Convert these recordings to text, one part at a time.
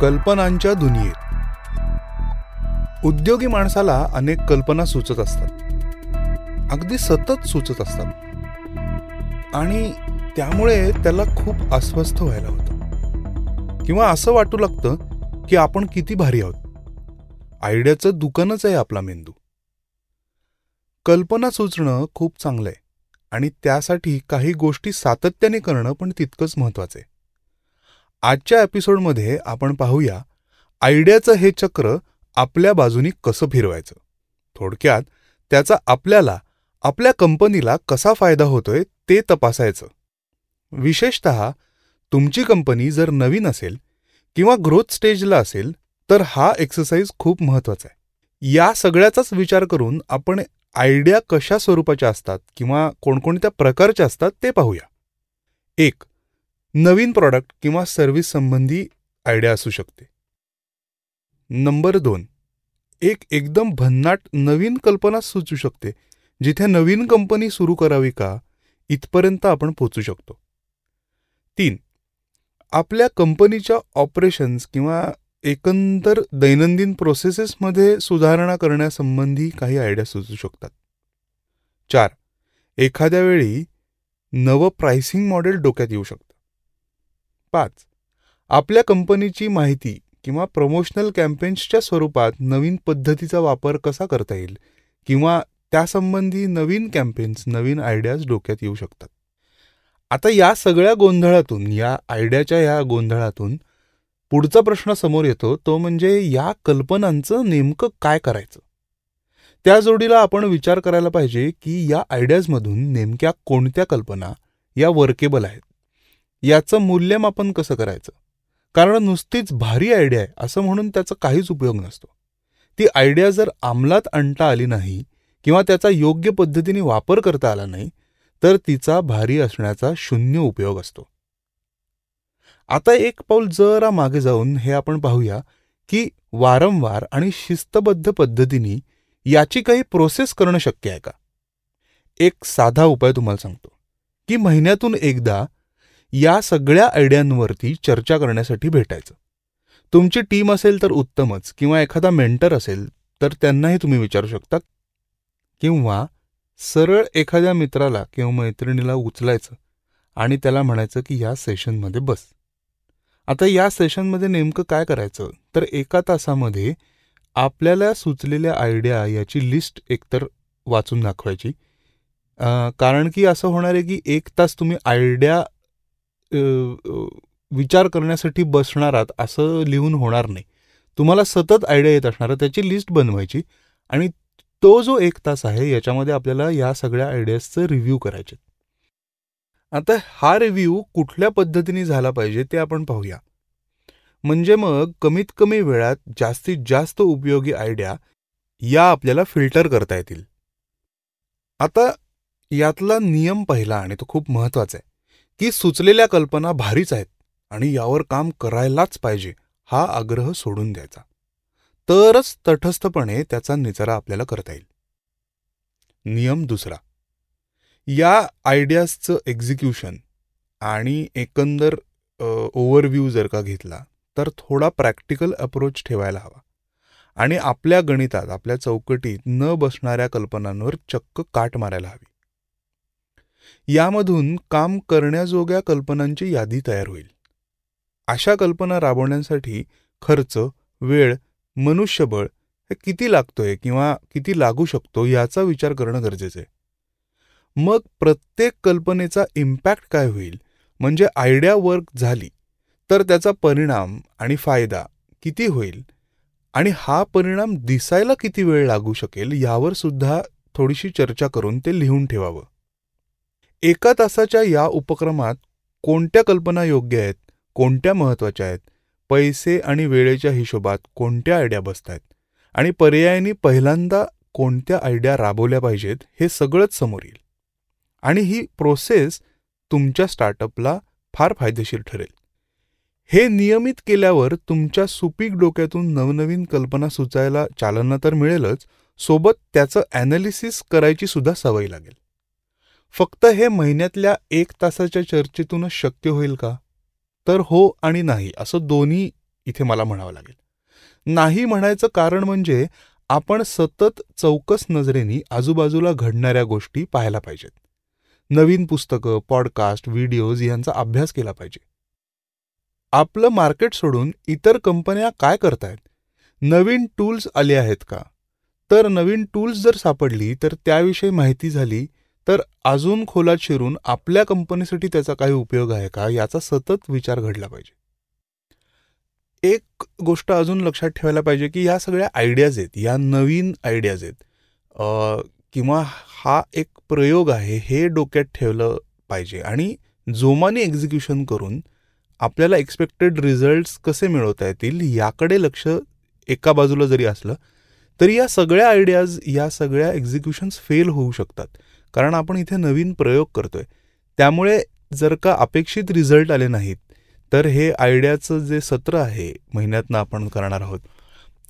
कल्पनांच्या दुनियेत. उद्योगी माणसाला अनेक कल्पना सुचत असतात. अगदी सतत सुचत असतात. आणि त्यामुळे त्याला खूप अस्वस्थ व्हायला होतं. किंवा असं वाटू लागतं की आपण किती भारी आहोत. आयडियाचं दुकानच आहे आपला मेंदू. कल्पना सुचणं खूप चांगलं आहे आणि त्यासाठी काही गोष्टी सातत्याने करणं पण तितकंच महत्वाचं आहे. आजच्या एपिसोडमध्ये आपण पाहूया आयडियाचं हे चक्र आपल्या बाजूनी कसं फिरवायचं. थोडक्यात त्याचा आपल्याला आपल्या कंपनीला कसा फायदा होतोय ते तपासायचं. विशेषत तुमची कंपनी जर नवीन असेल किंवा ग्रोथ स्टेजला असेल तर हा एक्सरसाइज खूप महत्त्वाचा आहे. या सगळ्याचाच विचार करून आपण आयडिया कशा स्वरूपाच्या असतात किंवा कोणकोणत्या प्रकारच्या असतात ते पाहूया. एक नवीन प्रॉडक्ट किंवा सर्व्हिस संबंधी आयडिया असू शकते. नंबर दोन. एक एकदम भन्नाट नवीन कल्पना सुचू शकते. जिथे नवीन कंपनी सुरू करावी का इथपर्यंत आपण पोचू शकतो. तीन. आपल्या कंपनीच्या ऑपरेशन्स किंवा एकंदर दैनंदिन प्रोसेसेसमध्ये सुधारणा करण्यासंबंधी काही आयडिया सुचू शकतात. चार. एखाद्या वेळी नवं प्राइसिंग मॉडेल डोक्यात येऊ शकतं. पाच. आपल्या कंपनीची माहिती किंवा प्रमोशनल कॅम्पेन्सच्या स्वरूपात नवीन पद्धतीचा वापर कसा करता येईल? किंवा त्यासंबंधी नवीन कॅम्पेन्स नवीन आयडियाज डोक्यात येऊ शकतात. आता या सगळ्या गोंधळातून या आयडियाच्या या गोंधळातून पुढचा प्रश्न समोर येतो तो म्हणजे या कल्पनांचं नेमकं काय करायचं? त्या जोडीला आपण विचार करायला पाहिजे की या आयडियाजमधून नेमक्या कोणत्या कल्पना या वर्केबल आहेत? याचं मूल्यमापन कसं करायचं? कारण नुसतीच भारी आयडिया आहे असं म्हणून त्याचा काहीच उपयोग नसतो. ती आयडिया जर अंमलात आणता आली नाही किंवा त्याचा योग्य पद्धतीने वापर करता आला नाही तर तिचा भारी असण्याचा शून्य उपयोग असतो. आता एक पाऊल जरा मागे जाऊन हे आपण पाहूया की वारंवार आणि शिस्तबद्ध पद्धतीने याची काही प्रोसेस करणं शक्य आहे का? एक साधा उपाय तुम्हाला सांगतो की महिन्यातून एकदा या सगळ्या आयडियांवरती चर्चा करण्यासाठी भेटायचं. तुमची टीम असेल तर उत्तमच किंवा एखादा मेंटर असेल तर त्यांनाही तुम्ही विचारू शकता. किंवा सरळ एखाद्या मित्राला किंवा मैत्रिणीला उचलायचं आणि त्याला म्हणायचं की या सेशनमध्ये बस. आता या सेशनमध्ये नेमकं काय करायचं? तर एका तासामध्ये आपल्याला सुचलेल्या आयडिया याची लिस्ट एकतर वाचून दाखवायची. कारण की असं होणार आहे की एक तास तुम्ही आयडिया विचार करण्यासाठी बसणारात असं लिहून होणार नाही. तुम्हाला सतत आयडिया येत असणार त्याची लिस्ट बनवायची आणि तो जो एक तास आहे याच्यामध्ये आपल्याला या सगळ्या आयडियाजचं रिव्ह्यू करायचे आता हा रिव्ह्यू कुठल्या पद्धतीने झाला पाहिजे ते आपण पाहूया. म्हणजे मग कमीत कमी वेळात जास्तीत जास्त उपयोगी आयडिया या आपल्याला फिल्टर करता येतील. आता यातला नियम पहिला आणि तो खूप महत्त्वाचा आहे. की सुचलेल्या कल्पना भारीच आहेत आणि यावर काम करायलाच पाहिजे हा आग्रह सोडून द्यायचा. तरच तटस्थपणे त्याचा निचारा आपल्याला करता येईल. नियम दुसरा. या आयडियाजचं एक्झिक्युशन आणि एकंदर ओव्हरव्ह्यू जर का घेतला तर थोडा प्रॅक्टिकल अप्रोच ठेवायला हवा. आणि आपल्या गणितात आपल्या चौकटीत न बसणाऱ्या कल्पनांवर चक्क काट मारायला हवी. यामधून काम करण्याजोग्या कल्पनांची यादी तयार होईल. अशा कल्पना राबवण्यासाठी खर्च वेळ मनुष्यबळ हे किती लागतोय किंवा किती लागू शकतो याचा विचार करणं गरजेचं आहे. मग प्रत्येक कल्पनेचा इम्पॅक्ट काय होईल? म्हणजे आयडिया वर्क झाली तर त्याचा परिणाम आणि फायदा किती होईल? आणि हा परिणाम दिसायला किती वेळ लागू शकेल यावर सुद्धा थोडीशी चर्चा करून ते लिहून ठेवावं. एका तासाच्या या उपक्रमात कोणत्या कल्पना योग्य आहेत कोणत्या महत्त्वाच्या आहेत पैसे आणि वेळेच्या हिशोबात कोणत्या आयडिया बसत आहेत आणि पर्यायाने पहिल्यांदा कोणत्या आयडिया राबवल्या पाहिजेत हे सगळंच समोर येईल. आणि ही प्रोसेस तुमच्या स्टार्टअपला फार फायदेशीर ठरेल. हे नियमित केल्यावर तुमच्या सुपीक डोक्यातून नवनवीन कल्पना सुचायला चालना तर मिळेलच सोबत त्याचं ॲनालिसिस करायची सुद्धा सवय लागेल. फक्त हे महिन्यातल्या एक तासाच्या चर्चेतूनच शक्य होईल का? तर हो आणि नाही असं दोन्ही इथे मला म्हणावं लागेल. नाही म्हणायचं कारण म्हणजे आपण सतत चौकस नजरेनी आजूबाजूला घडणाऱ्या गोष्टी पाहायला पाहिजेत. नवीन पुस्तकं पॉडकास्ट व्हिडिओज यांचा अभ्यास केला पाहिजे. आपलं मार्केट सोडून इतर कंपन्या काय करतायत? नवीन टूल्स आले आहेत का? तर नवीन टूल्स जर सापडली तर त्याविषयी माहिती झाली तर अजून खोलात शिरून आपल्या कंपनीसाठी त्याचा काही उपयोग आहे का? याचा सतत विचार घडला पाहिजे. एक गोष्ट अजून लक्षात ठेवायला पाहिजे की या सगळ्या आयडियाज आहेत या नवीन आयडियाज आहेत. किंवा हा एक प्रयोग आहे हे डोक्यात ठेवलं पाहिजे. आणि जोमाने एक्झिक्युशन करून आपल्याला एक्सपेक्टेड रिझल्ट्स कसे मिळवता येतील याकडे लक्ष एका बाजूला जरी असलं तरी या सगळ्या आयडियाज या सगळ्या एक्झिक्युशन्स फेल होऊ शकतात. कारण आपण इथे नवीन प्रयोग करतोय. त्यामुळे जर का अपेक्षित रिझल्ट आले नाहीत तर हे आयडियाचं जे सत्र आहे महिन्यातनं आपण करणार आहोत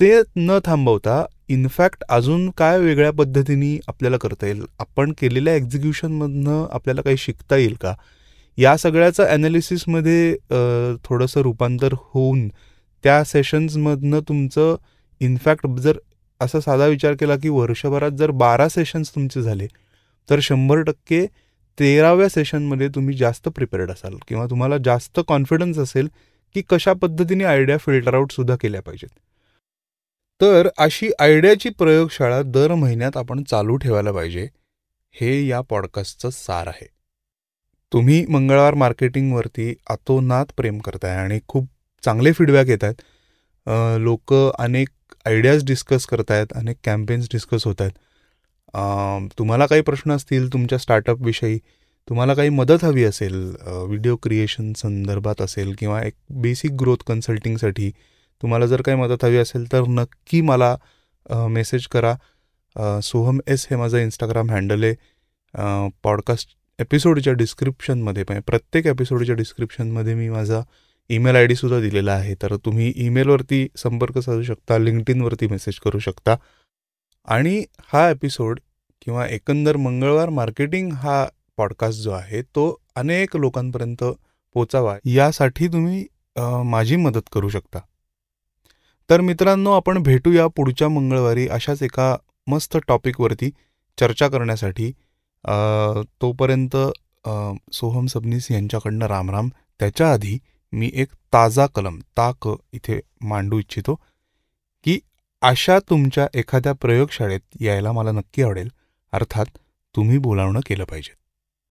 ते न थांबवता इनफॅक्ट अजून काय वेगळ्या पद्धतीने आपल्याला करता येईल? आपण केलेल्या एक्झिक्युशनमधनं आपल्याला काही शिकता येईल का? या सगळ्याचं ॲनालिसिसमध्ये थोडंसं रूपांतर होऊन त्या सेशन्समधनं तुमचं इनफॅक्ट जर असा साधा विचार केला की वर्षभरात जर बारा सेशन्स तुमचे झाले तर शंभर टक्के तेराव्या सेशनमध्ये तुम्ही जास्त प्रिपेअर्ड असाल किंवा तुम्हाला जास्त कॉन्फिडन्स असेल की कशा पद्धतीने आयडिया फिल्टर आउटसुद्धा केल्या पाहिजेत. तर अशी आयडियाची प्रयोगशाळा दर महिन्यात आपण चालू ठेवायला पाहिजे. हे या पॉडकास्टचं सार आहे. तुम्ही मंगळवार मार्केटिंगवरती अतोनात प्रेम करताय आणि खूप चांगले फीडबॅक येत आहेत लोक अनेक आयडियाज डिस्कस करतायत अनेक कॅम्पेन्स डिस्कस होत आहेत तुम्हाला काही प्रश्न असतील तुमच्या स्टार्टअपविषयी तुम्हाला काही मदत हवी असेल व्हिडिओ क्रिएशन संदर्भात असेल किंवा एक बेसिक ग्रोथ कन्सल्टिंगसाठी तुम्हाला जर काही मदत हवी असेल तर नक्की मला मेसेज करा. सोहम एस हे माझं इंस्टाग्राम हँडल आहे. पॉडकास्ट एपिसोडच्या डिस्क्रिप्शनमध्ये पण प्रत्येक एपिसोडच्या डिस्क्रिप्शनमध्ये मी माझा ईमेल आय डीसुद्धा दिलेला आहे. तर तुम्ही ईमेलवरती संपर्क साधू शकता लिंक्डइनवरती मेसेज करू शकता. आणि हा एपिसोड किंवा एकंदर मंगळवार मार्केटिंग हा पॉडकास्ट जो आहे तो अनेक लोकांपर्यंत पोचावा यासाठी तुम्ही माझी मदत करू शकता. तर मित्रांनो आपण भेटूया पुढच्या मंगळवारी अशाच एका मस्त टॉपिकवरती चर्चा करण्यासाठी. तोपर्यंत सोहम सबनीस यांच्याकडनं रामराम. त्याच्या आधी मी एक ताजा कलम ताक इथे मांडू इच्छितो. अशा तुमच्या एखाद्या प्रयोगशाळेत यायला मला नक्की आवडेल. अर्थात तुम्ही बोलावणं केलं पाहिजे.